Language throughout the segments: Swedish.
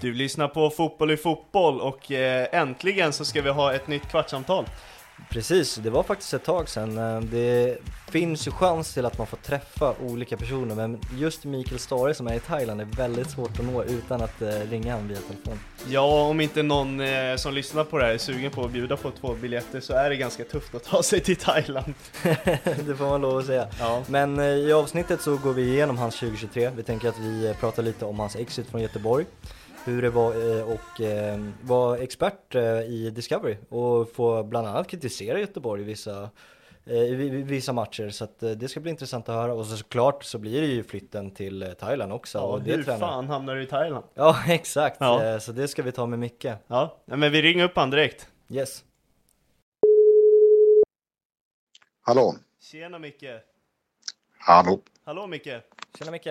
Du lyssnar på Fotboll i fotboll och eh, äntligen så ska vi ha ett nytt kvartssamtal. Precis, det var faktiskt ett tag sedan. Eh, Det finns ju chans till att man får träffa olika personer men just Mikael Stare som är i Thailand är väldigt svårt att nå utan att eh, ringa honom via telefon. Ja, om inte någon som lyssnar på det här är sugen på att bjuda på två biljetter så är det ganska tufft att ta sig till Thailand. det får man lov att säga. Ja. Men i avsnittet så går vi igenom hans 2023. Vi tänker att vi pratar lite om hans exit från Göteborg. Hur det var eh, och eh, vara expert eh, i Discovery och få bland annat kritisera Göteborg i vissa, i vi- i vissa matcher. Så att, det ska bli intressant att höra. Och så såklart så blir det ju flytten till Thailand också. Ja, och det hur tränar- fan hamnar du i Thailand? Ja, exakt. Ja. Så det ska vi ta med Micke. Ja, men vi ringer upp han direkt. Yes. Hallå? Tjena Micke! Hallå? Hallå Micke! Tjena Micke.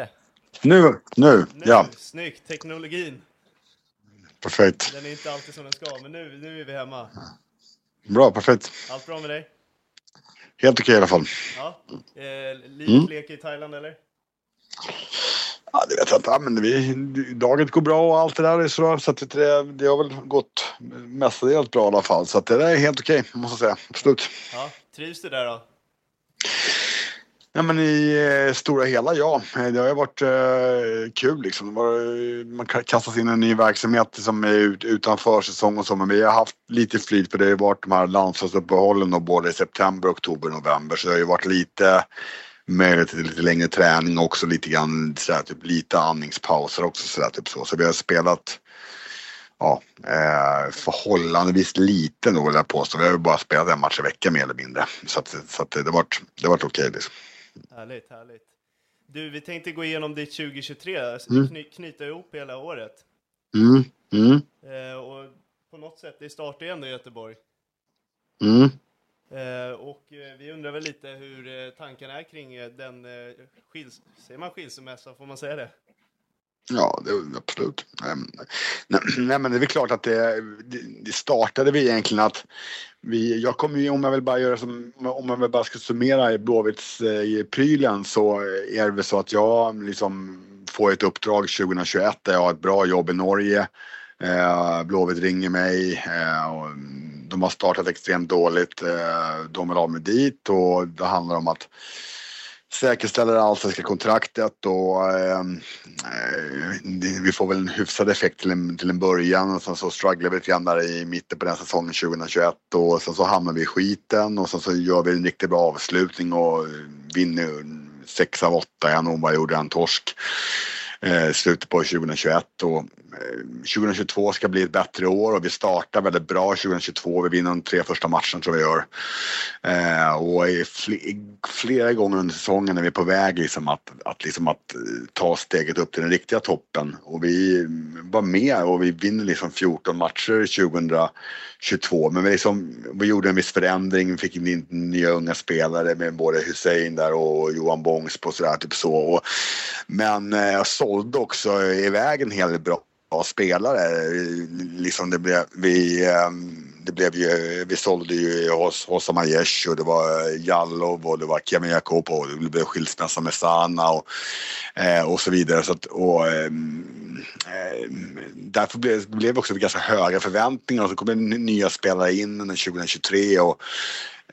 Nu, nu, Nu, ja, snyggt! Teknologin, perfekt. den är inte alltid som den ska, men nu, nu är vi hemma. Bra, perfekt. Allt bra med dig? Helt okej i alla fall. Ja. Eh, livet Mm. leker i Thailand eller? Ja, det vet jag inte, men vi, dagen går bra och allt det där är så, så att det, det har väl gått mestadels bra i alla fall. Så att det där är helt okej, måste jag säga. Absolut. Ja, trivs du där då? Ja, men i eh, stora hela, ja. Eh, det har ju varit eh, kul liksom. Det var, eh, man kastas in i en ny verksamhet som är ut, utanför säsong och så. Men vi har haft lite flyt för det har ju varit de här landslagsuppehållen och både i september, oktober, november. Så det har ju varit lite möjlighet till lite längre träning också lite grann sådär, typ lite andningspauser också sådär typ så. Så vi har spelat ja, eh, förhållandevis lite vill jag påstå. Vi har ju bara spelat en match i veckan mer eller mindre. Så, att, så att det har varit, det varit okej liksom. Härligt, härligt. Du, vi tänkte gå igenom ditt 2023, Mm. kny, knyta ihop hela året. Mm, mm, Eh, och på något sätt, det startar ju ändå i Göteborg. mm. Eh, och eh, vi undrar väl lite hur eh, tankarna är kring eh, den eh, skils... Säger man skilsmässa, får man säga det? Ja, det, absolut. Ehm, nej, nej, men det är väl klart att det, det, det startade vi egentligen att vi, jag kommer ju, om jag vill bara göra som, om jag vill bara ska summera i Blåvitts-prylen eh, så är det väl så att jag liksom får ett uppdrag 2021 där jag har ett bra jobb i Norge. Eh, Blåvitt ringer mig eh, och de har startat extremt dåligt. Eh, de vill ha mig dit och det handlar om att säkerställer det allsvenska kontraktet och ehm, eh, vi får väl en hyfsad effekt till en, till en början och sen så strugglar vi lite grann där i mitten på den säsongen 2021 och sen så hamnar vi i skiten och sen så gör vi en riktigt bra avslutning och vinner 6 av 8 i Hannover, gjorde en torsk eh, slutet på 2021 och Eh, 2022 ska bli ett bättre år och vi startar väldigt bra 2022. Vi vinner de tre första matcherna tror jag vi gör. Eh, och flera gånger under säsongen är vi på väg liksom att, att, liksom att eh, ta steget upp till den riktiga toppen. Och vi mm, var med och vi vinner liksom 14 matcher 2022. Men vi, liksom, vi gjorde en viss förändring, vi fick in nya unga spelare med både Hussein där och Johan Bångsbo och sådär. Typ så. Och, men eh, jag sålde också iväg en hel del bra spelare. Liksom det blev, vi, ehm, det blev ju, vi sålde ju Hossa Majesh och det var Jallov och det var Kevin Jakob och det blev skilsmässa med Sana och, eh, och så vidare. Så att, och, ehm, ehm, därför blev, blev det också ganska höga förväntningar och så kom nya spelare in under 2023 och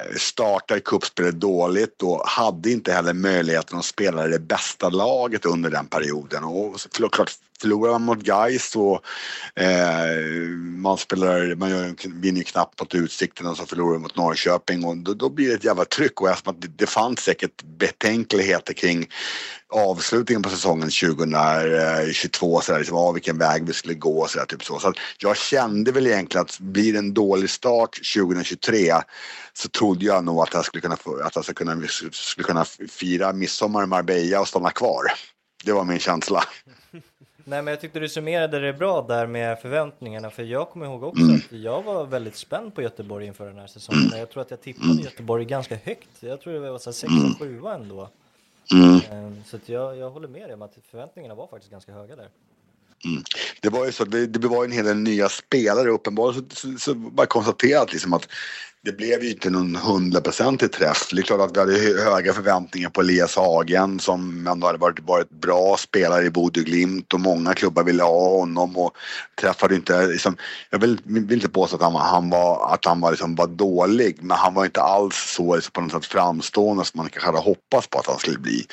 eh, startade kuppspelet dåligt och hade inte heller möjligheten att spela det bästa laget under den perioden. Och klart, förlorar man mot Gais så eh, man spelar, man gör, vinner ju knappt mot Utsikten och så förlorar man mot Norrköping och då, då blir det ett jävla tryck och eftersom det, det fanns säkert betänkligheter kring avslutningen på säsongen 2022 så där, liksom, ah, vilken väg vi skulle gå så där, typ så. så jag kände väl egentligen att blir det en dålig start 2023 så trodde jag nog att jag skulle kunna, att jag skulle kunna, skulle kunna fira midsommar i Marbella och stanna kvar. Det var min känsla. Nej men jag tyckte du summerade det bra där med förväntningarna för jag kommer ihåg också mm. att jag var väldigt spänd på Göteborg inför den här säsongen. Jag tror att jag tippade mm. Göteborg ganska högt. Jag tror det var så 6 7 ändå. Mm. Ehm, så jag, jag håller med dig om att förväntningarna var faktiskt ganska höga där. Mm. Det var ju så, det, det var en hel del nya spelare uppenbarligen så, så, så bara konstaterat liksom att det blev ju inte någon hundraprocentig träff. Det är klart att vi hade höga förväntningar på Elias Hagen som ändå hade varit, varit bra spelare i Bodø Glimt och många klubbar ville ha honom och träffade inte, liksom, jag vill, vill inte påstå att han, han var, att han var, liksom, var dålig men han var inte alls så liksom, på något sätt framstående som man kanske hade hoppats på att han skulle bli.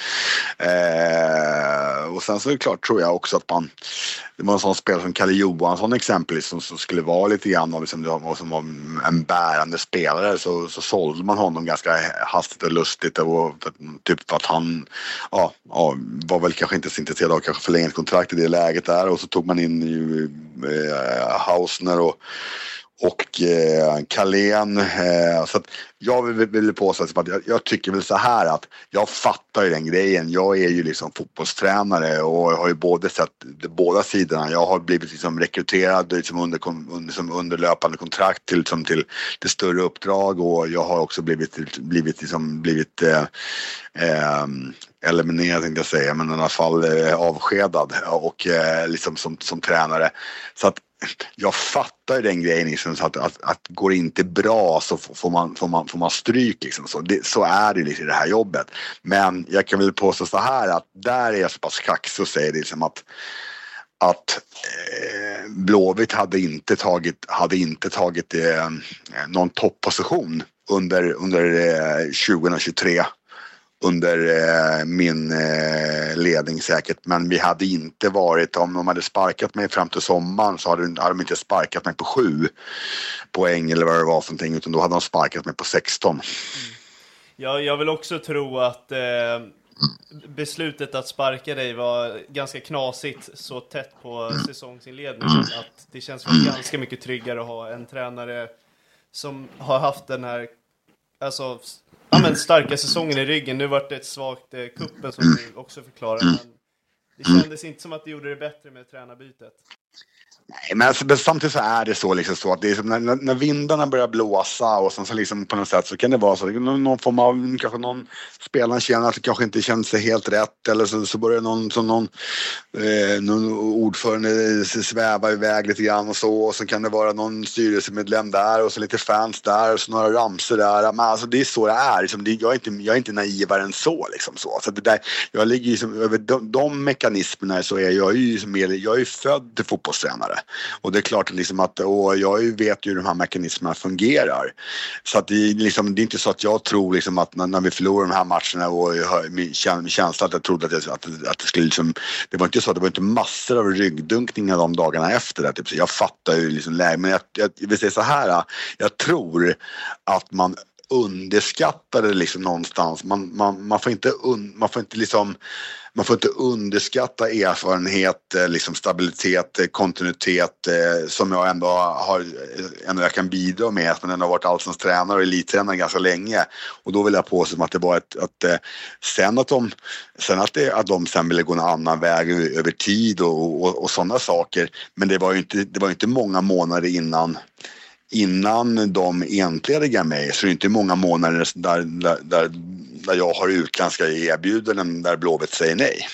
Eh, och sen så är det klart tror jag också att man det var en sån spelare som Kalle Johansson exempelvis som, som skulle vara lite grann av liksom, som var en bärande spelare så, så sålde man honom ganska hastigt och lustigt och typ för att han ja, ja, var väl kanske inte så intresserad av kanske förlängt kontrakt i det läget där. Och så tog man in ju, eh, Hausner och och eh, Carlén. Eh, så att jag vill, vill påstå att jag, jag, tycker väl så här att jag fattar ju den grejen. Jag är ju liksom fotbollstränare och har ju både sett båda sidorna. Jag har blivit liksom rekryterad liksom under, liksom under löpande kontrakt till, liksom till, till större uppdrag och jag har också blivit, blivit, liksom, blivit eh, eh, eliminerad tänkte jag säga, men i alla fall eh, avskedad och eh, liksom som, som tränare. Så att jag fattar den grejen liksom, att, att, att går det inte bra så får man, får man, får man stryk liksom. Så, det, så är det liksom i det här jobbet. Men jag kan väl påstå så här att där är jag så pass kaxig och säger liksom att att eh, Blåvitt hade inte tagit, hade inte tagit eh, någon topposition under, under eh, 2023 under eh, min eh, ledning säkert. Men vi hade inte varit, om de hade sparkat mig fram till sommaren så hade, hade de inte sparkat mig på sju poäng eller vad det var för någonting utan då hade de sparkat mig på 16. Mm. Ja, jag vill också tro att eh, beslutet att sparka dig var ganska knasigt så tätt på säsongsinledningen att det känns väl ganska mycket tryggare att ha en tränare som har haft den här alltså, ja, men starka säsongen i ryggen. Nu vart det ett svagt eh, kuppen som du också förklarar. Men det kändes inte som att det gjorde det bättre med tränarbytet. Nej, men alltså, samtidigt så är det så, liksom, så att det är som när, när vindarna börjar blåsa och sen så liksom på något sätt så kan det vara så att någon form av, kanske någon spelare känner att det kanske inte känns helt rätt eller så, så börjar någon, så någon, eh, någon ordförande sväva iväg lite grann och så och så kan det vara någon styrelsemedlem där och så lite fans där och så några ramsor där. Men alltså det är så det är. Liksom, det, jag, är inte, jag är inte naivare än så. Liksom, så. så det där, jag ligger liksom, över de, de mekanismerna så är jag ju, jag är ju född till fotbollstränare tränare. Och det är klart liksom att, och jag vet ju hur de här mekanismerna fungerar. Så att det, liksom, det är inte så att jag tror liksom att när, när vi förlorar de här matcherna och jag min känsla att jag trodde att, jag, att, att det skulle liksom, det var inte så att det var inte massor av ryggdunkningar de dagarna efter det. Typ. Så jag fattar ju liksom läget, men jag, jag, jag vill säga så här, jag tror att man underskatta det liksom någonstans. Man, man, man, får inte un, man får inte liksom man får inte underskatta erfarenhet, eh, liksom stabilitet, eh, kontinuitet eh, som jag ändå har, ändå jag kan bidra med. Att man ändå har varit allsvensk tränare och elittränare ganska länge. Och då vill jag påstå att det var ett, att sen att de, sen att, det, att de sen ville gå en annan väg över tid och, och, och sådana saker. Men det var ju inte, det var inte många månader innan innan de entledigar mig så är det inte många månader där, där, där, där jag har utländska erbjudanden där Blåvitt säger nej.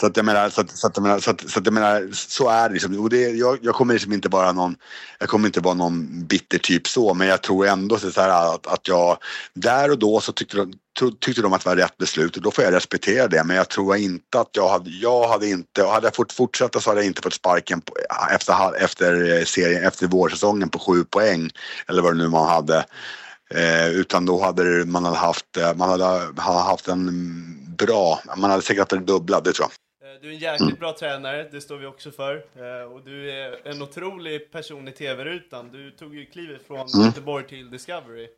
Så att jag menar, så att, så att, jag menar, så, att, så att jag menar, så är det liksom. Och det, jag, jag kommer liksom inte vara någon, jag kommer inte vara någon bitter typ så, men jag tror ändå så här att, att jag, där och då så tyckte de, tyckte de att det var rätt beslut och då får jag respektera det. Men jag tror inte att jag hade, jag hade inte, hade jag fått fortsätta så hade jag inte fått sparken på, efter, efter serien, efter vårsäsongen på sju poäng eller vad det nu man hade. Eh, utan då hade man hade haft, eh, man hade, hade haft en bra, man hade säkert haft det dubbla, det tror jag. Du är en jäkligt bra tränare, det står vi också för. Eh, och du är en otrolig person i tv-rutan. Du tog ju klivet från mm. Göteborg till Discovery.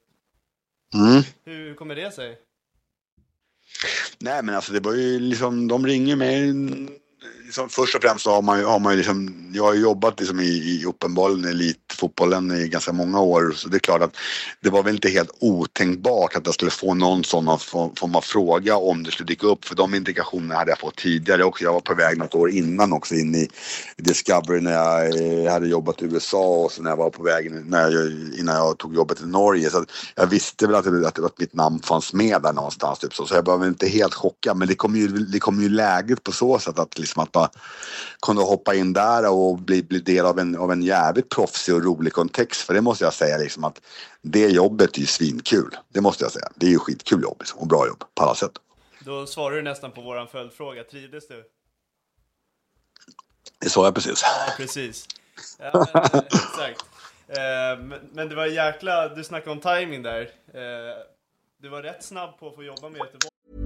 Mm. Hur kommer det sig? Nej men alltså det var ju liksom, de ringer mig liksom, först och främst så har man ju, har man ju liksom, jag har jobbat liksom i, i uppenbarligen elitfotbollen i ganska många år. Så det är klart att det var väl inte helt otänkbart att jag skulle få någon sån form av fråga om det skulle dyka upp. För de indikationerna hade jag fått tidigare också. Jag var på väg något år innan också in i Discovery när jag eh, hade jobbat i USA och så när jag var på väg när jag, innan jag tog jobbet i Norge. Så jag visste väl att, att, att mitt namn fanns med där någonstans typ så, så jag var inte helt chockad men det kom ju, det kom ju läget på så sätt att liksom att bara kunna hoppa in där och bli, bli del av en, av en jävligt proffsig och rolig kontext. För det måste jag säga liksom att det jobbet är ju svinkul. Det måste jag säga. Det är ju skitkul jobb liksom, och bra jobb på alla sätt. Då svarar du nästan på våran följdfråga. Trivdes du? Det sa jag precis. Ja, precis. Ja, men, eh, exakt. Eh, men det var jäkla, du snackade om timing där. Eh, du var rätt snabb på att få jobba med Göteborg.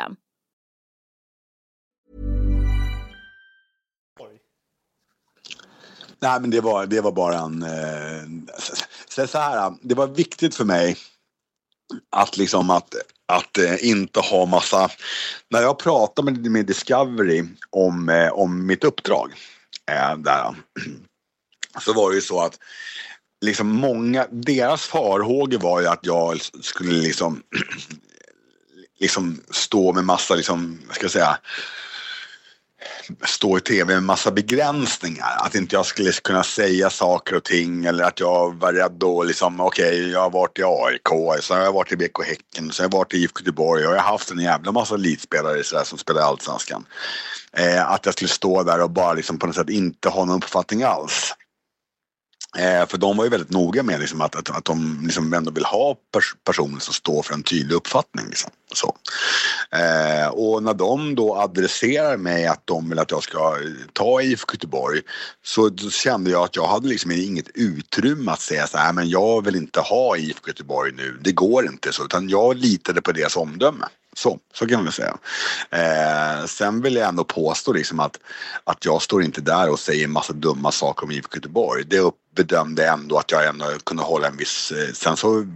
System. Nej, men det var, det var bara en... Eh, så, så här, det var viktigt för mig att liksom att, att eh, inte ha massa... När jag pratade med, med Discovery om, eh, om mitt uppdrag eh, där, så var det ju så att liksom många, deras farhågor var ju att jag skulle liksom liksom stå med massa, liksom, vad ska jag säga, stå i tv med massa begränsningar. Att inte jag skulle kunna säga saker och ting eller att jag var rädd och liksom okej, okay, jag har varit i AIK, så har jag varit i BK Häcken, så har jag varit i IFK Göteborg och jag har haft en jävla massa elitspelare så där, som spelar i Allsvenskan. Eh, att jag skulle stå där och bara liksom på något sätt inte ha någon uppfattning alls. Eh, för de var ju väldigt noga med liksom, att, att, att de liksom ändå vill ha pers personer som står för en tydlig uppfattning. Liksom. Så. Eh, och när de då adresserar mig att de vill att jag ska ta IFK Göteborg så kände jag att jag hade liksom inget utrymme att säga så här, men jag vill inte ha IFK Göteborg nu, det går inte så, utan jag litade på deras omdöme. Så, så kan man väl säga. Eh, sen vill jag ändå påstå liksom att, att jag står inte där och säger en massa dumma saker om IFK Göteborg. Det bedömde ändå att jag ändå kunde hålla en viss... Eh, sen så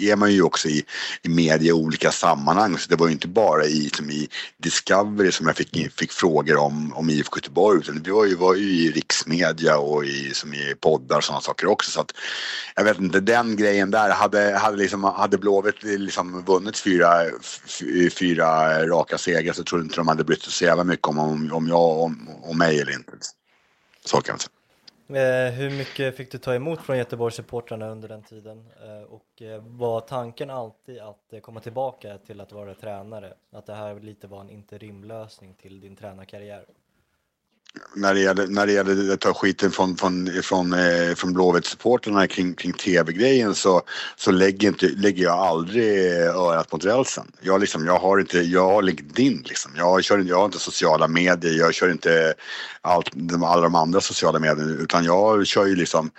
är man ju också i, i media i olika sammanhang. Så det var ju inte bara i, som i Discovery som jag fick, fick frågor om, om IFK Göteborg. Utan det var ju, var ju i riksmedia och i, som i poddar och sådana saker också. Så att, jag vet inte, den grejen där. Hade, hade, liksom, hade Blåvitt liksom vunnit fyra, fyra raka segrar så tror jag inte de hade brytt sig så jävla mycket om, om, om jag om, om mig eller inte. Så kan jag säga. Eh, hur mycket fick du ta emot från Göteborgssupportrarna under den tiden? Eh, och eh, var tanken alltid att eh, komma tillbaka till att vara tränare? Att det här lite var en interimlösning till din tränarkarriär? När det gäller, när det gäller att ta skiten från, från, från, eh, från Blåvitt-supportrarna kring, kring tv-grejen så, så lägger, inte, lägger jag aldrig örat mot rälsen. Jag, liksom, jag har inte, jag har LinkedIn liksom. Jag, kör, jag har inte sociala medier, jag kör inte allt, de, alla de andra sociala medierna utan jag kör ju liksom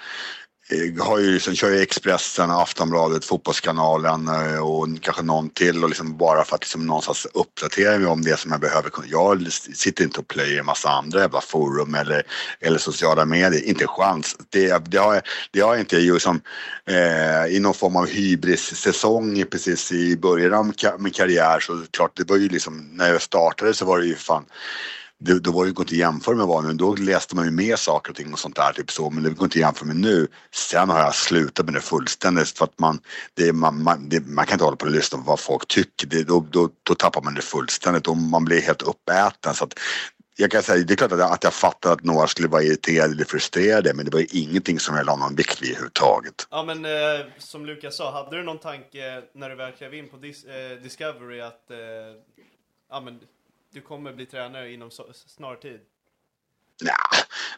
Eh, har ju, sen kör ju Expressen, Aftonbladet, Fotbollskanalen eh, och kanske någon till och liksom bara för att liksom någonstans uppdatera mig om det som jag behöver. Jag sitter inte och plöjer en massa andra jävla forum eller, eller sociala medier. Inte en chans. Det, det, har, det har jag inte gjort som eh, i någon form av hybris-säsong precis i början av min karriär så klart det var ju liksom när jag startade så var det ju fan det, då var det ju inte att jämföra med vad nu. Då läste man ju mer saker och ting och sånt där. Typ så, men det går inte att jämföra med nu. Sen har jag slutat med det fullständigt för att man, det, man, man, det, man kan inte hålla på och lyssna på vad folk tycker. Det, då, då, då tappar man det fullständigt och man blir helt uppäten. Så att, jag kan säga, det är klart att jag, att jag fattar att några skulle vara irriterade eller frustrerade men det var ju ingenting som jag la någon vikt vid överhuvudtaget. Ja men eh, som Lukas sa, hade du någon tanke när du väl klev in på Dis eh, Discovery att eh, ja, men du kommer bli tränare inom så, snar tid? Ja,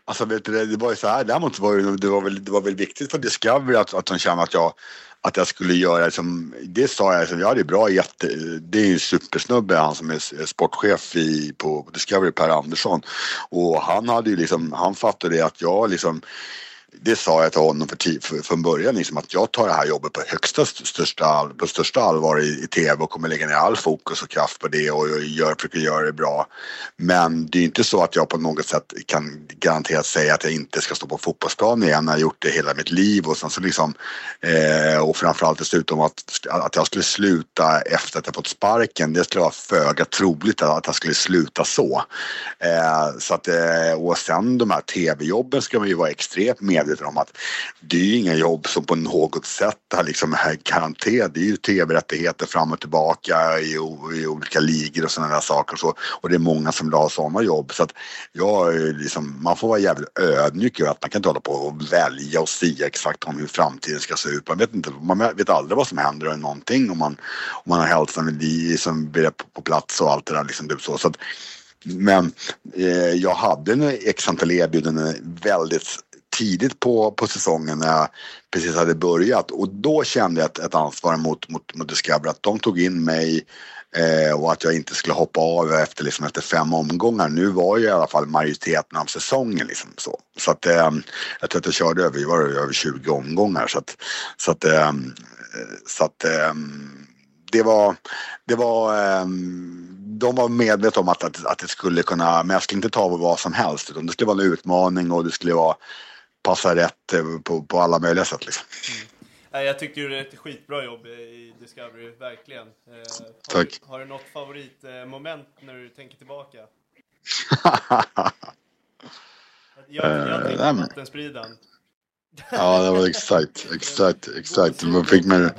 alltså vet du, det var ju så här. Däremot var det, det, var väl, det var väl viktigt för Discovery att, att de kände att jag, att jag skulle göra som, det sa jag, liksom, ja det är bra, jätte, det är ju en supersnubbe han som är sportchef i, på Discovery, Per Andersson. Och han hade ju liksom, han fattade att jag liksom det sa jag till honom för, för, från början, liksom, att jag tar det här jobbet på högsta största, på största allvar i, i tv och kommer lägga ner all fokus och kraft på det och och gör, försöker göra det bra. Men det är inte så att jag på något sätt kan garanterat säga att jag inte ska stå på fotbollsplanen igen. Jag har gjort det hela mitt liv och sen så liksom eh, och framförallt dessutom att, att jag skulle sluta efter att jag fått sparken. Det skulle vara föga troligt att jag skulle sluta så. Eh, så att, eh, och sen de här tv-jobben ska man ju vara extremt med medveten om att det är inga jobb som på något sätt har liksom karantän. Det är ju tv-rättigheter fram och tillbaka i, i olika ligor och sådana där saker. Och, så. och det är många som vill ha sådana jobb. Så att jag, liksom, man får vara jävligt ödmjuk i att man kan inte hålla på och välja och säga exakt om hur framtiden ska se ut. Man vet, inte, man vet aldrig vad som händer eller någonting om man, om man har hälsan vid liv som blir på plats och allt det där. Liksom, typ så. så att, men eh, jag hade en x antal erbjudanden väldigt tidigt på, på säsongen när jag precis hade börjat och då kände jag ett, ett ansvar mot, mot, mot Discovery att de tog in mig eh, och att jag inte skulle hoppa av efter, liksom, efter fem omgångar. Nu var ju i alla fall majoriteten av säsongen liksom så. Så att eh, jag tror att jag körde över, var över 20 omgångar så att, så att, eh, så att eh, det var, det var eh, de var medvetna om att, att, att det skulle kunna, men jag skulle inte ta vad som helst utan det skulle vara en utmaning och det skulle vara passar rätt eh, på, på alla möjliga sätt. Liksom. Mm. Jag tyckte du gjorde ett skitbra jobb i Discovery, verkligen. Eh, har Tack. Du, har du något favoritmoment när du tänker tillbaka? jag, jag tänkte äh, vattenspridaren. Ja, det var exakt, exakt, exakt. Man fick med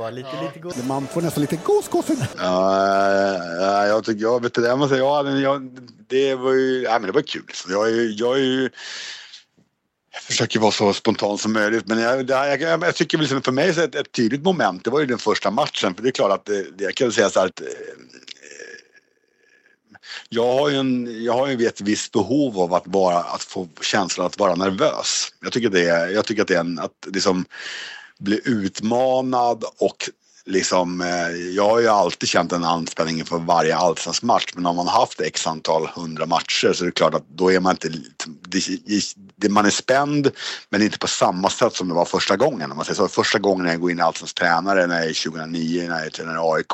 Man får nästan lite gåsgossen. Ja, jag tycker, jag vet inte, jag måste säga, ja, det var ju, ja, men det var kul. Jag är, jag är ju jag försöker vara så spontan som möjligt men jag, jag, jag, jag tycker liksom för mig är ett, ett tydligt moment det var ju den första matchen för det är klart att eh, det, jag kan säga så här att eh, jag har ju, en, jag har ju ett visst behov av att, vara, att få känslan att vara nervös. Jag tycker, det jag tycker att det är en, att liksom bli utmanad och liksom, eh, jag har ju alltid känt en anspänning inför varje allsvensk match men om man haft x antal hundra matcher så är det klart att då är man inte, det, man är spänd men inte på samma sätt som det var första gången. Om man säger så, första gången jag går in i Allsvensk tränare när jag är 2009 när jag tränade AIK.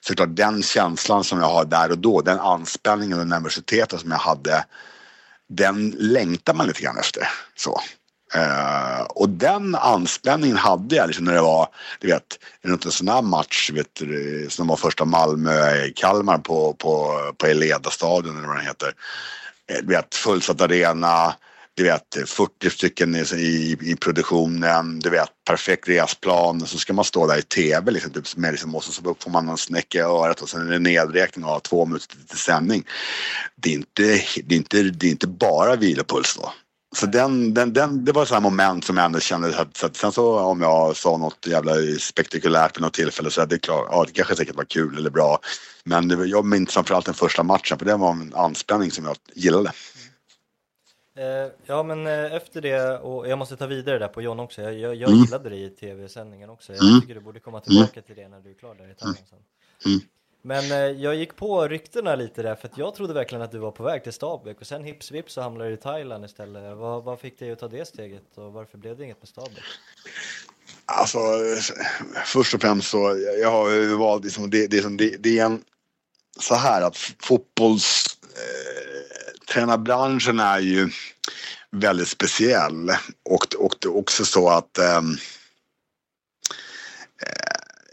Så klart den känslan som jag har där och då, den anspänningen och den nervositeten som jag hade den längtar man lite grann efter. Så. Uh, och den anspänningen hade jag liksom när det var, du vet, en sån här match, vet, som var första Malmö-Kalmar på, på, på Eleda-stadion eller vad den heter. Eh, du vet, fullsatt arena, du vet 40 stycken i, i, i, produktionen, du vet perfekt resplan. Så ska man stå där i tv liksom, typ, med liksom, och så får man en snäcka i örat och sen är det nedräkning av två minuter till sändning. Det är inte, det är inte, det är inte bara vilopuls då. Så den, den, den, det var ett moment som jag ändå kände så att sen så om jag sa något jävla spektakulärt vid något tillfälle så är det klart, ja det kanske säkert var kul eller bra. Men det, jag minns framförallt den första matchen för det var en anspänning som jag gillade. Eh, ja men eh, efter det, och jag måste ta vidare där på John också, jag, jag, jag mm. gillade det i tv-sändningen också. Jag mm. tycker du borde komma tillbaka mm. till det när du är klar där i Thailand sen. Men eh, jag gick på ryktena lite där för att jag trodde verkligen att du var på väg till Stabäck och sen hips vips så hamnade du i Thailand istället. Vad, vad fick dig att ta det steget och varför blev det inget med Stabäck? Alltså först och främst så jag har valt liksom, det, det, det, det är en så här att fotbolls eh, tränarbranschen är ju väldigt speciell och, och det är också så att eh,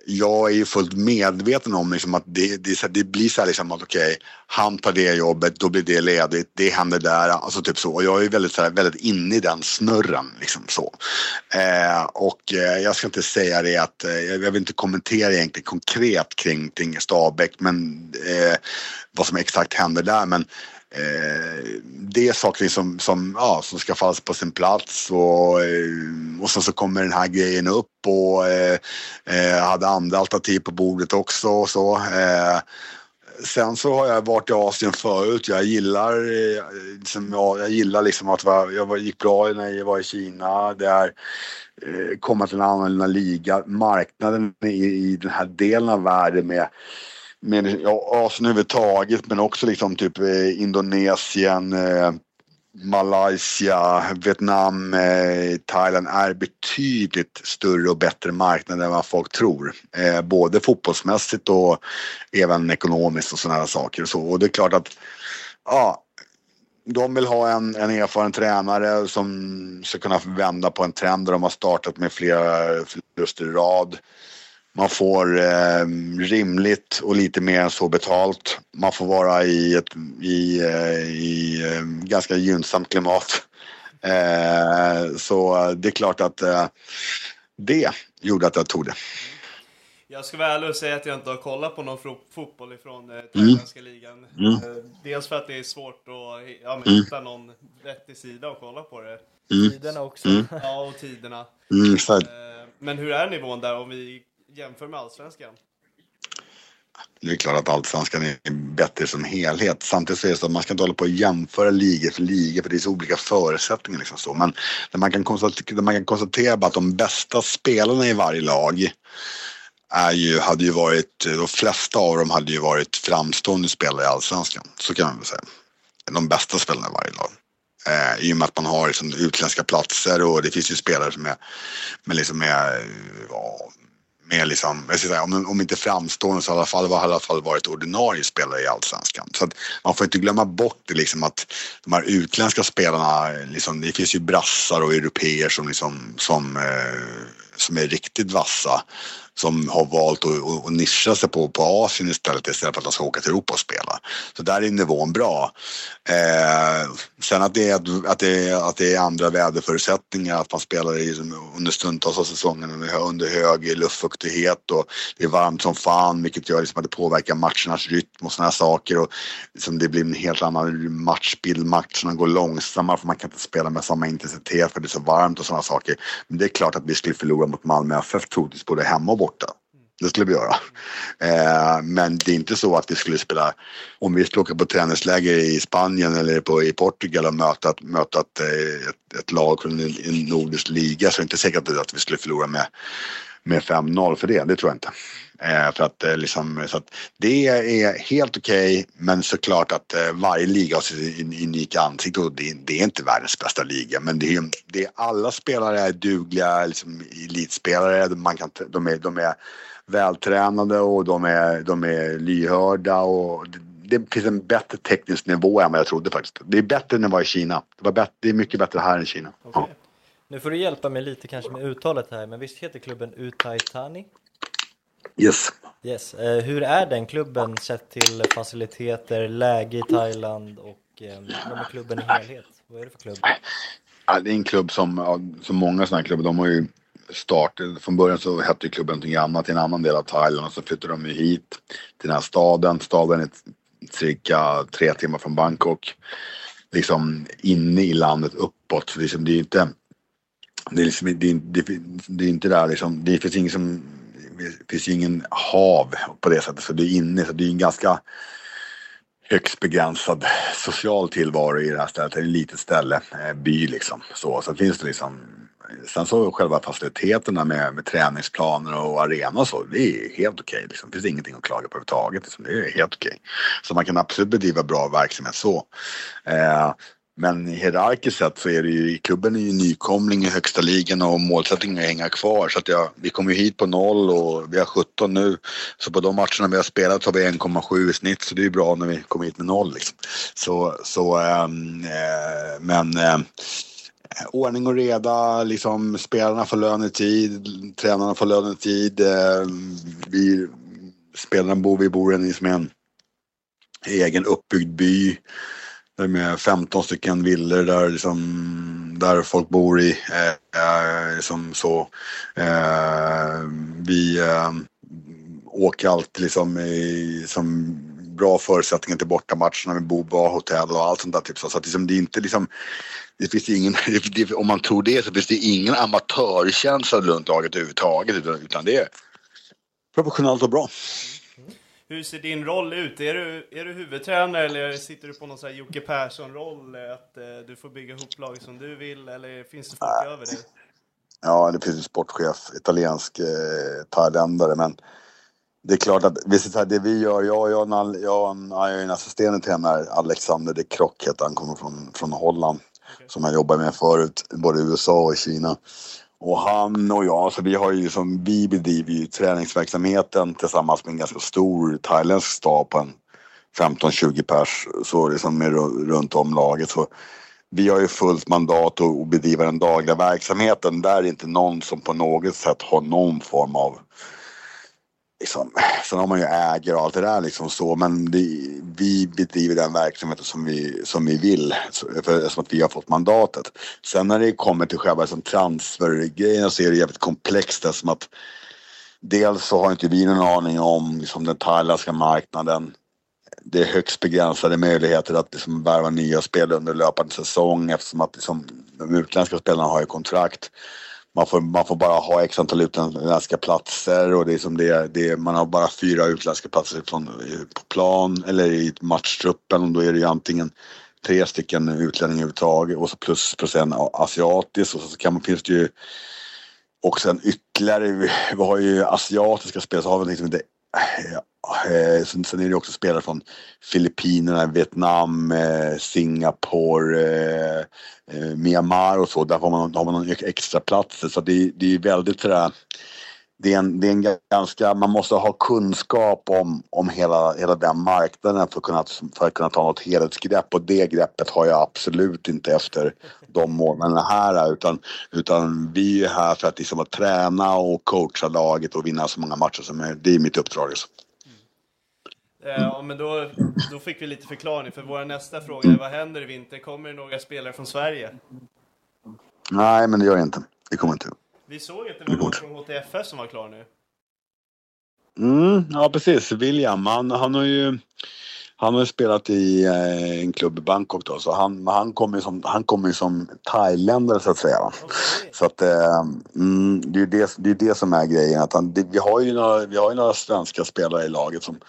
jag är ju fullt medveten om liksom att det, det, det blir så här liksom att okej, okay, han tar det jobbet, då blir det ledigt, det händer där, alltså typ så. Och jag är väldigt, så här, väldigt inne i den snurren liksom så. Eh, och eh, jag ska inte säga det att, eh, jag vill inte kommentera egentligen konkret kring, kring Stabäck, men eh, vad som exakt händer där, men Eh, det är saker som, som, ja, som ska falla på sin plats och, eh, och sen så kommer den här grejen upp och eh, eh, hade andra alternativ på bordet också och så. Eh, sen så har jag varit i Asien förut. Jag gillar, eh, liksom, jag, jag gillar liksom att vara, jag gick bra när jag var i Kina. Det är komma till en annan liga. Marknaden i, i den här delen av världen med med ja, Asien överhuvudtaget men också liksom typ eh, Indonesien, eh, Malaysia, Vietnam, eh, Thailand är betydligt större och bättre marknader än vad folk tror. Eh, både fotbollsmässigt och även ekonomiskt och sådana saker och så. Och det är klart att ja, de vill ha en, en erfaren tränare som ska kunna vända på en trend där de har startat med flera förluster i rad. Man får eh, rimligt och lite mer än så betalt. Man får vara i ett i, eh, i eh, ganska gynnsamt klimat. Eh, så det är klart att eh, det gjorde att jag tog det. Jag ska vara ärlig och säga att jag inte har kollat på någon fotboll ifrån eh, thailändska mm. ligan. Mm. Eh, dels för att det är svårt att ja, men, mm. hitta någon vettig sida och kolla på det. Mm. Tiderna också. Mm. Ja, och tiderna. Mm, men hur är nivån där om vi jämför med allsvenskan? Det är klart att allsvenskan är bättre som helhet. Samtidigt så är det så att man ska inte hålla på och jämföra ligor för ligor för det är så olika förutsättningar. Liksom så. Men det man, kan konstatera, man kan konstatera att de bästa spelarna i varje lag är ju, hade ju varit, de flesta av dem hade ju varit framstående spelare i allsvenskan. Så kan man väl säga. De bästa spelarna i varje lag. Eh, I och med att man har liksom utländska platser och det finns ju spelare som är, men liksom är, ja, med liksom, jag ska säga, om, om inte framstående så i alla fall, har i alla fall varit ordinarie spelare i Allsvenskan. Så att man får inte glömma bort det liksom att de här utländska spelarna, liksom, det finns ju brassar och europeer som, liksom, som, eh, som är riktigt vassa som har valt att, att nischa sig på, på Asien istället istället för att de ska åka till Europa och spela. Så där är nivån bra. Eh, sen att det, är, att, det är, att det är andra väderförutsättningar, att man spelar i, under stundtals av säsongen under, hög luftfuktighet och det är varmt som fan vilket gör liksom att det påverkar matchernas rytm och sådana saker. Och liksom det blir en helt annan matchbild, matcherna går långsammare för man kan inte spela med samma intensitet för det är så varmt och sådana saker. Men det är klart att vi skulle förlora mot Malmö FF troligtvis både hemma och borta. Det skulle vi göra. Eh, men det är inte så att vi skulle spela, om vi skulle åka på träningsläger i Spanien eller på, i Portugal och möta, möta ett, ett, ett lag från en, en nordisk liga så är det inte säkert att vi skulle förlora med, med 5-0 för det. Det tror jag inte. Eh, för att, eh, liksom, så att det är helt okej, okay, men såklart att eh, varje liga har sitt unika ansikte och det, det, är inte världens bästa liga. Men det är, det är alla spelare är dugliga liksom, elitspelare. Man kan, de, är, de är vältränade och de är, de är lyhörda och det, det finns en bättre teknisk nivå än vad jag trodde faktiskt. Det är bättre än det var i Kina. Det, var bättre, det är mycket bättre här än i Kina. Okay. Ja. Nu får du hjälpa mig lite kanske med uttalet här, men visst heter klubben Utaitani? Yes. Yes. Eh, hur är den klubben sett till faciliteter, läge i Thailand och eh, klubben i helhet? Vad är det för klubb? Ja, det är en klubb som, som många sådana här klubbar, de har ju startat, från början så hette klubben någonting annat i en annan del av Thailand och så flyttade de ju hit till den här staden. Staden är cirka tre timmar från Bangkok. Liksom inne i landet uppåt. Så liksom, det är inte det är, liksom, det, det, det är inte där liksom, det finns ingen som det finns ju ingen hav på det sättet så det är inne så det är en ganska högst begränsad social tillvaro i det här stället. Det är ett litet ställe, eh, by liksom. Så, så finns det liksom Sen så själva faciliteterna med, med träningsplaner och arena och så, det är helt okej. Okay, liksom. Det finns ingenting att klaga på överhuvudtaget. Liksom. Det är helt okej. Okay. Så man kan absolut bedriva bra verksamhet så. Eh, men hierarkiskt sett så är det ju, klubben är ju nykomling i högsta ligan och målsättningen är att hänga kvar. Så att jag, vi kom ju hit på noll och vi har 17 nu. Så på de matcherna vi har spelat så har vi 1,7 i snitt så det är ju bra när vi kommer hit med noll liksom. Så, så ähm, äh, men äh, ordning och reda, liksom spelarna får lön i tid, tränarna får lön i tid. Äh, vi, spelarna bor, vi bor i en, liksom en egen uppbyggd by. Det är med 15 stycken villor där, liksom, där folk bor i. Eh, eh, liksom så. Eh, vi eh, åker alltid liksom i, som bra förutsättningar till bortamatcherna. Vi bor bra hotell och allt sånt där. Typ. Så, så att liksom, det är inte liksom det finns ingen, om man tror det så finns det ingen amatörkänsla runt laget överhuvudtaget utan, utan det är professionellt och bra. Hur ser din roll ut? Är du, är du huvudtränare eller sitter du på någon sån här Jocke Persson-roll? Att eh, du får bygga ihop laget som du vill eller finns det folk över dig? Ja, det finns en sportchef, italiensk eh, thailändare men det är klart att det vi gör, jag jag, jag, jag, är en assisterande tränare, Alexander de Krock heter han, kommer från, från Holland. Okay. Som jag jobbar med förut, både i USA och Kina. Och han och jag, så vi har ju som vi bedriver ju träningsverksamheten tillsammans med en ganska stor thailändsk stab på en 15-20 pers så liksom med, runt om laget. Så vi har ju fullt mandat att bedriva den dagliga verksamheten. Där är inte någon som på något sätt har någon form av liksom, sen har man ju ägare och allt det där liksom så men det, vi bedriver den verksamheten som vi, som vi vill för, att vi har fått mandatet. Sen när det kommer till själva liksom, transfergrejen så är det jävligt komplext som att dels så har inte vi någon aning om liksom, den thailändska marknaden. Det är högst begränsade möjligheter att liksom, värva nya spelare under löpande säsong eftersom att liksom, de utländska spelarna har ju kontrakt man får, man får bara ha x antal utländska platser och det är som det, det man har bara fyra utländska platser från, eh, på plan eller i matchtruppen och då är det ju antingen tre stycken utlänningar överhuvudtaget och så plus, plus en asiatisk och så kan man, finns det ju också en ytterligare, vi har ju asiatiska spelare så har vi något som heter Eh, eh, sen, sen är det också spelare från Filippinerna, Vietnam, eh, Singapore, Myanmar och så. Där har man, har man extra platser så det, det är väldigt sådär det är, en, det är en ganska, man måste ha kunskap om, om hela, hela den marknaden för att, kunna, för att kunna ta något helhetsgrepp och det greppet har jag absolut inte efter de månaderna här utan, utan vi är här för att, liksom, att träna och coacha laget och vinna så många matcher som möjligt. Det är mitt uppdrag. Liksom. Ja, men då, då fick vi lite förklaring för vår nästa fråga är vad händer i vinter? Kommer det några spelare från Sverige? Nej, men det gör det inte. Det kommer inte. Vi såg att det var någon från HTFS som var klar nu. Mm, ja, precis. William, han, han har ju han har ju spelat i eh, en klubb i Bangkok då, så han, han kommer ju som, han kommer som thailändare så att säga. Okay. Så att eh, mm, det är det, det är det som är grejen. Att han, det, vi, har ju några, vi har ju några svenska spelare i laget som,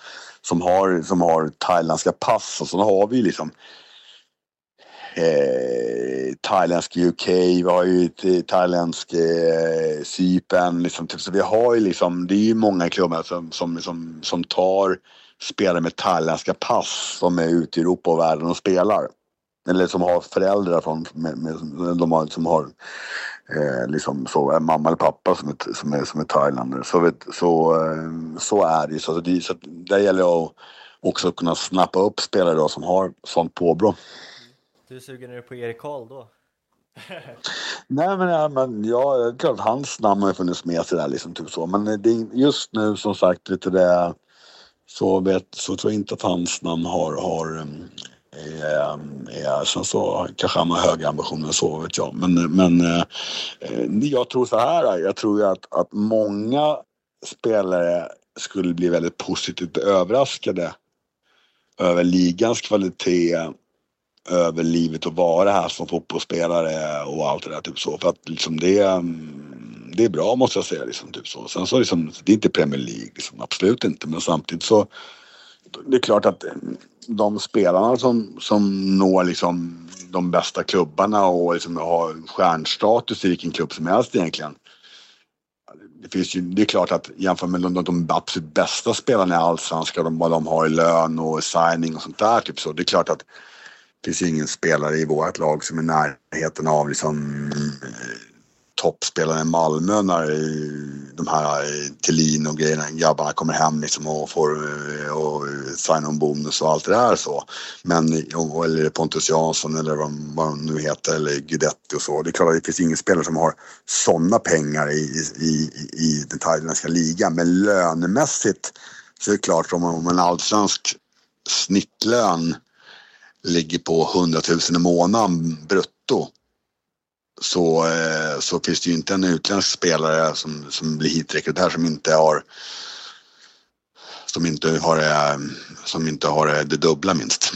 som, har, som har thailändska pass och så har vi liksom eh, thailändsk UK, vi har ju eh, thailändsk eh, Cypern. Liksom, typ, så vi har ju liksom, det är ju många klubbar som, som, som, som tar spelare med thailändska pass som är ute i Europa och världen och spelar. Eller som har föräldrar från, med, med, de har, som har eh, liksom så, mamma eller pappa som är, som är, som är thailändare. Så, vet, så, eh, så är det ju. Så, det, så där gäller det att också kunna snappa upp spelare då som har sånt påbrå. Hur sugen är du på Erik Karl då? Nej men, ja, men ja, det är klart hans namn har ju funnits med sig där liksom typ så. Men det, just nu som sagt lite det så, vet, så tror jag inte att hans namn har, har är, är, sen så kanske han har högre ambitioner så vet jag. Men, men eh, eh, jag tror så här, jag tror ju att, att många spelare skulle bli väldigt positivt överraskade över ligans kvalitet över livet att vara här som fotbollsspelare och allt det där. Typ så. För att liksom det, mm, det är bra måste jag säga. Liksom, typ så. Sen så liksom, det är inte Premier League, liksom, absolut inte. Men samtidigt så det är klart att mm, de spelarna som, som når liksom de bästa klubbarna och liksom har stjärnstatus i vilken klubb som helst egentligen. Det, finns ju, det är klart att jämfört med de, de absolut bästa spelarna i Allsvenskan, vad de har i lön och signing och sånt där. Typ så. Det är klart att finns ingen spelare i vårt lag som är i närheten av liksom, eh, toppspelaren i Malmö när de här eh, Thelin och grejerna, grabbarna kommer hem liksom och får eh, och signa en bonus och allt det där så. Men, eller Pontus Jansson eller vad, vad de nu heter eller Guidetti och så. Det är klart att det finns ingen spelare som har sådana pengar i, i, i den thailändska ligan. Men lönemässigt så är det klart om, om en allsvensk snittlön ligger på 100 000 i månaden brutto så, eh, så finns det ju inte en utländsk spelare som, som blir hitrekryterad som inte har som inte har, eh, som inte har det dubbla minst.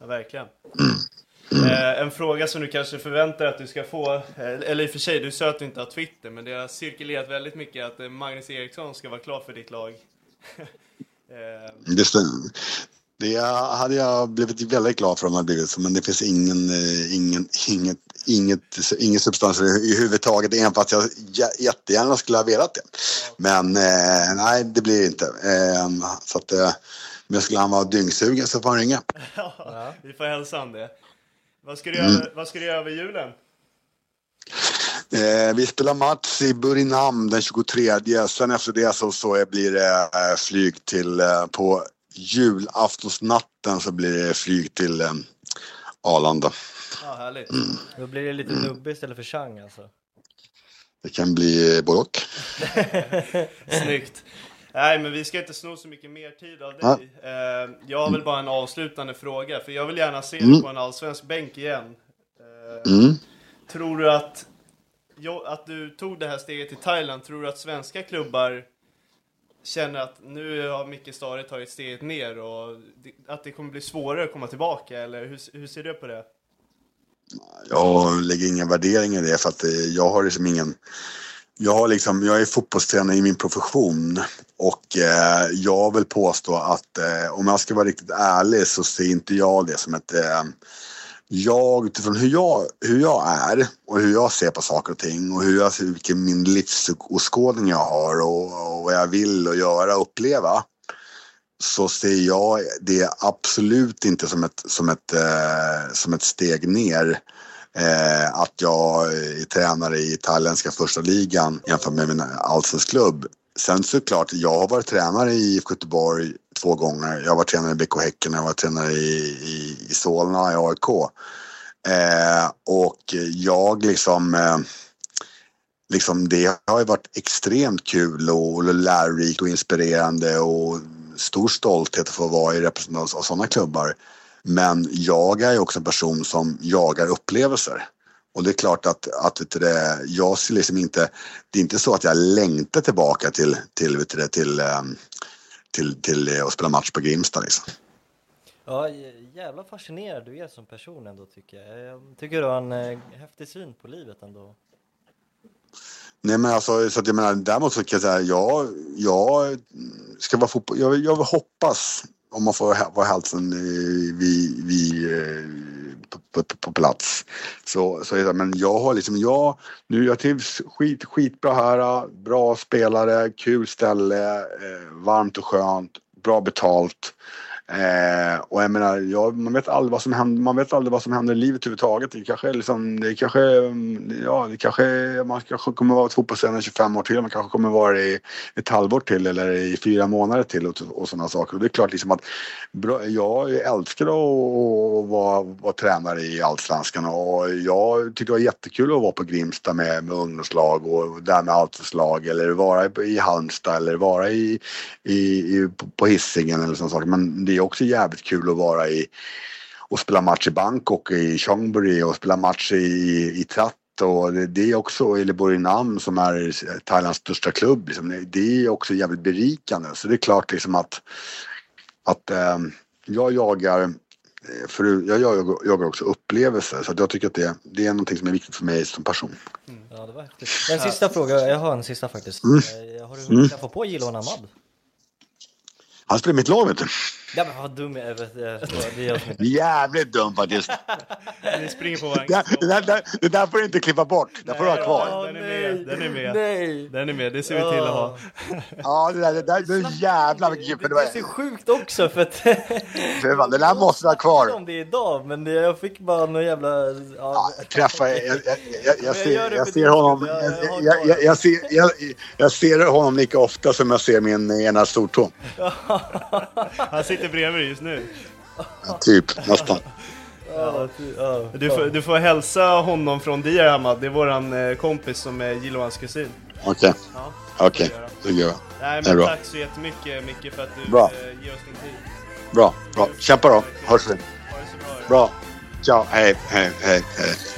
Ja, verkligen. Mm. Mm. Eh, en fråga som du kanske förväntar dig att du ska få, eller i och för sig, du sa att du inte har Twitter, men det har cirkulerat väldigt mycket att Magnus Eriksson ska vara klar för ditt lag. det, det hade jag blivit väldigt glad för om det hade blivit så, men det finns ingen, eh, ingen, inget, inget, ingen substans i huvudtaget, även fast jag jättegärna skulle ha velat det. Men eh, nej, det blir det inte. Eh, så att, eh, men skulle han vara dyngsugen så får han ringa. Ja, vi får hälsa han det. Vad ska du göra, mm. vad ska du göra över julen? Eh, vi spelar match i Burinam den 23. Sen efter det så, så blir det eh, flyg till eh, på julaftonsnatten så blir det flyg till eh, Arlanda. Ja, härligt. Mm. Då blir det lite nubbe istället för Chang alltså. Det kan bli både och. Snyggt. Nej, men vi ska inte sno så mycket mer tid av dig. Ja. Eh, jag har väl bara en avslutande fråga, för jag vill gärna se mm. dig på en allsvensk bänk igen. Eh, mm. Tror du att, att du tog det här steget till Thailand, tror du att svenska klubbar känner att nu har Micke Stare tagit steget ner och att det kommer bli svårare att komma tillbaka, eller hur, hur ser du på det? Jag lägger ingen värdering i det för att eh, jag har liksom ingen jag, har liksom, jag är fotbollstränare i min profession och eh, jag vill påstå att eh, om jag ska vara riktigt ärlig så ser inte jag det som ett jag, utifrån hur jag, hur jag är och hur jag ser på saker och ting och hur jag ser, vilken min livsåskådning jag har och, och vad jag vill och göra och uppleva så ser jag det absolut inte som ett, som ett, eh, som ett steg ner. Eh, att jag eh, är tränare i thailändska första ligan jämfört med min allsvensk klubb. Sen såklart, jag har varit tränare i IFK Göteborg två gånger. Jag har varit tränare i BK Häcken, jag har varit tränare i, i, i Solna, i AIK. Eh, och jag liksom, eh, liksom, det har ju varit extremt kul och lärorikt och inspirerande och stor stolthet att få vara i representation av sådana klubbar. Men jag är ju också en person som jagar upplevelser. Och det är klart att, att det, jag ser liksom inte, det är inte så att jag längtar tillbaka till, till, till, till, ehm, till, till att spela match på Grimsta liksom. Ja, jävla fascinerad du är som person ändå tycker jag. Jag tycker du har en eh, häftig syn på livet ändå. Nej men alltså, så att jag menar, däremot så kan jag säga, jag, jag ska vara fotboll, jag, jag hoppas om man får vara hälften vid, vid på, på, på plats. Så, så är det, men jag har liksom, jag, nu jag trivs skit, skitbra här, bra spelare, kul ställe, eh, varmt och skönt, bra betalt. Eh, och jag menar, ja, man vet aldrig vad som händer, man vet aldrig vad som händer i livet överhuvudtaget. Det kanske liksom, det kanske, ja, det kanske, man kanske kommer vara fotbollstränare i 25 år till, man kanske kommer vara det i ett halvår till eller i fyra månader till och, och sådana saker. Och det är klart liksom att bra, jag älskar att vara, vara tränare i Allsvenskan och jag tyckte det var jättekul att vara på Grimsta med, med ungdomslag och där med allsvenslag eller vara i Halmstad eller vara i, i, i på Hisingen eller sådana saker. Men det är också jävligt kul att vara i och spela match i Bangkok, i Chongbury och spela match i, i Tratt och det är också, eller Borinam som är Thailands största klubb, liksom, det är också jävligt berikande. Så det är klart liksom att, att äh, jag jagar för jag, jag jagar också upplevelser så jag tycker att det, det är någonting som är viktigt för mig som person. Mm. Ja, det var häftigt. En sista fråga, jag har en sista faktiskt. Mm. Eh, har du hunnit mm. få på Jiloan Ahmad? Han spelar mitt lag vet du. Ja men vad dum jag är. Jävligt dum faktiskt. Ni springer på varandra. Det, där, det, det där får du inte klippa bort. Det får du ha kvar. Den är med. Den är med. Nej. Den är med. Det ser vi till att ha. Ja, det där, det där det är jävla mycket. Det, det är så sjukt också för att... för fan, det där måste du ha kvar. om det idag, men jag fick bara någon jävla... Ja, ja träffa... Jag, jag, jag, jag, ser, jag ser honom... Jag, jag, ser, jag, jag ser honom lika ofta som jag ser min ena stortå. Han sitter bredvid just nu. Ja, typ, nästan. Du får, du får hälsa honom från Diyar Hamad, det är våran eh, kompis som är Jilohans kusin. Okej, okay. ja, okej, okay. det gör jag. Nej, men tack så jättemycket Micke för att du bra. Eh, ger oss din tid. Bra, bra. Kämpa då, hörs vi. Ha det så bra. Bra. Ciao, hej, hej, hej, hej.